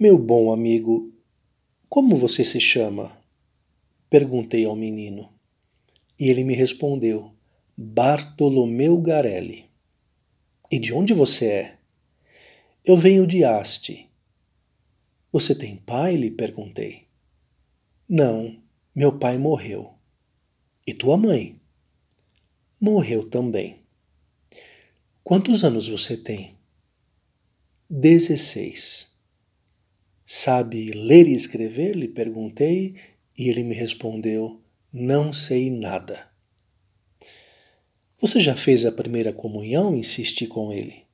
Meu bom amigo, como você se chama? Perguntei ao menino. E ele me respondeu: Bartolomeu Garelli. E de onde você é? Eu venho de Haste. Você tem pai? lhe perguntei. Não, meu pai morreu. E tua mãe? Morreu também. Quantos anos você tem? Dezesseis. Sabe ler e escrever? lhe perguntei e ele me respondeu: Não sei nada. Você já fez a primeira comunhão? Insisti com ele.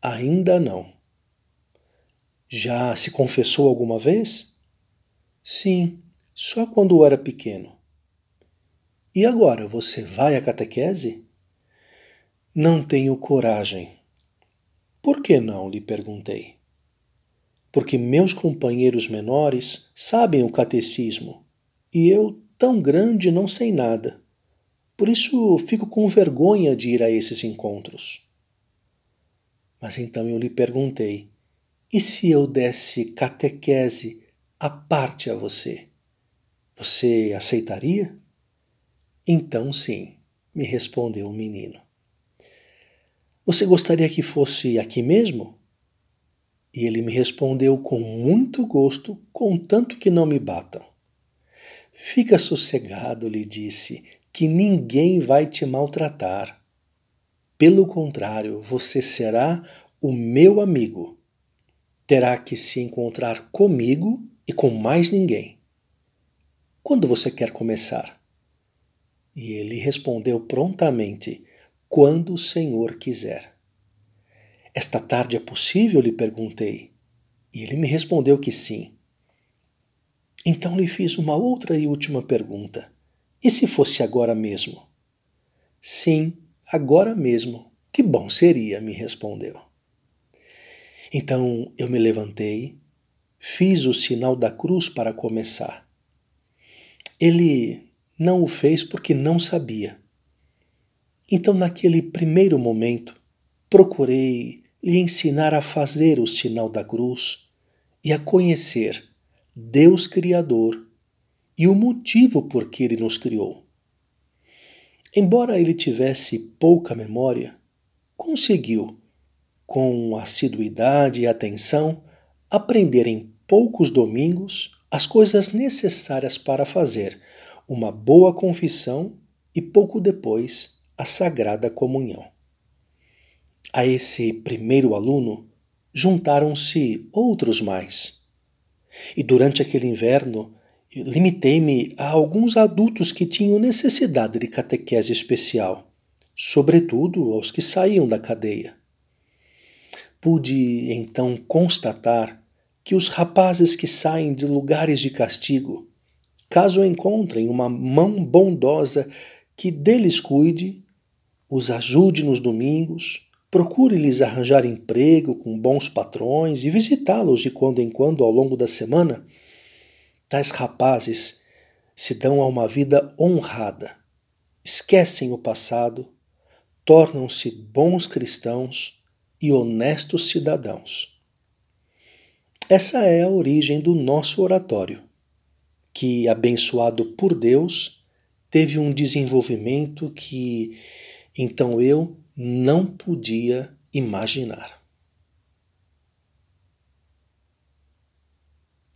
Ainda não. Já se confessou alguma vez? Sim, só quando era pequeno. E agora, você vai à catequese? Não tenho coragem. Por que não? lhe perguntei. Porque meus companheiros menores sabem o catecismo e eu, tão grande, não sei nada. Por isso fico com vergonha de ir a esses encontros. Mas então eu lhe perguntei: e se eu desse catequese à parte a você? Você aceitaria? Então sim, me respondeu o menino. Você gostaria que fosse aqui mesmo? E ele me respondeu com muito gosto, contanto que não me batam. Fica sossegado, lhe disse, que ninguém vai te maltratar. Pelo contrário, você será o meu amigo. Terá que se encontrar comigo e com mais ninguém. Quando você quer começar? E ele respondeu prontamente: Quando o Senhor quiser. Esta tarde é possível? lhe perguntei. E ele me respondeu que sim. Então lhe fiz uma outra e última pergunta: E se fosse agora mesmo? Sim, agora mesmo. Que bom seria, me respondeu. Então eu me levantei, fiz o sinal da cruz para começar. Ele não o fez porque não sabia. Então, naquele primeiro momento, procurei lhe ensinar a fazer o sinal da cruz e a conhecer Deus Criador e o motivo por que ele nos criou. Embora ele tivesse pouca memória, conseguiu, com assiduidade e atenção, aprender em poucos domingos as coisas necessárias para fazer uma boa confissão e pouco depois a sagrada comunhão. A esse primeiro aluno juntaram-se outros mais. E durante aquele inverno, limitei-me a alguns adultos que tinham necessidade de catequese especial, sobretudo aos que saíam da cadeia. Pude então constatar que os rapazes que saem de lugares de castigo, caso encontrem uma mão bondosa que deles cuide, os ajude nos domingos, procure lhes arranjar emprego com bons patrões e visitá-los de quando em quando ao longo da semana, tais rapazes se dão a uma vida honrada, esquecem o passado, tornam-se bons cristãos e honestos cidadãos. Essa é a origem do nosso oratório, que, abençoado por Deus, teve um desenvolvimento que então eu não podia imaginar.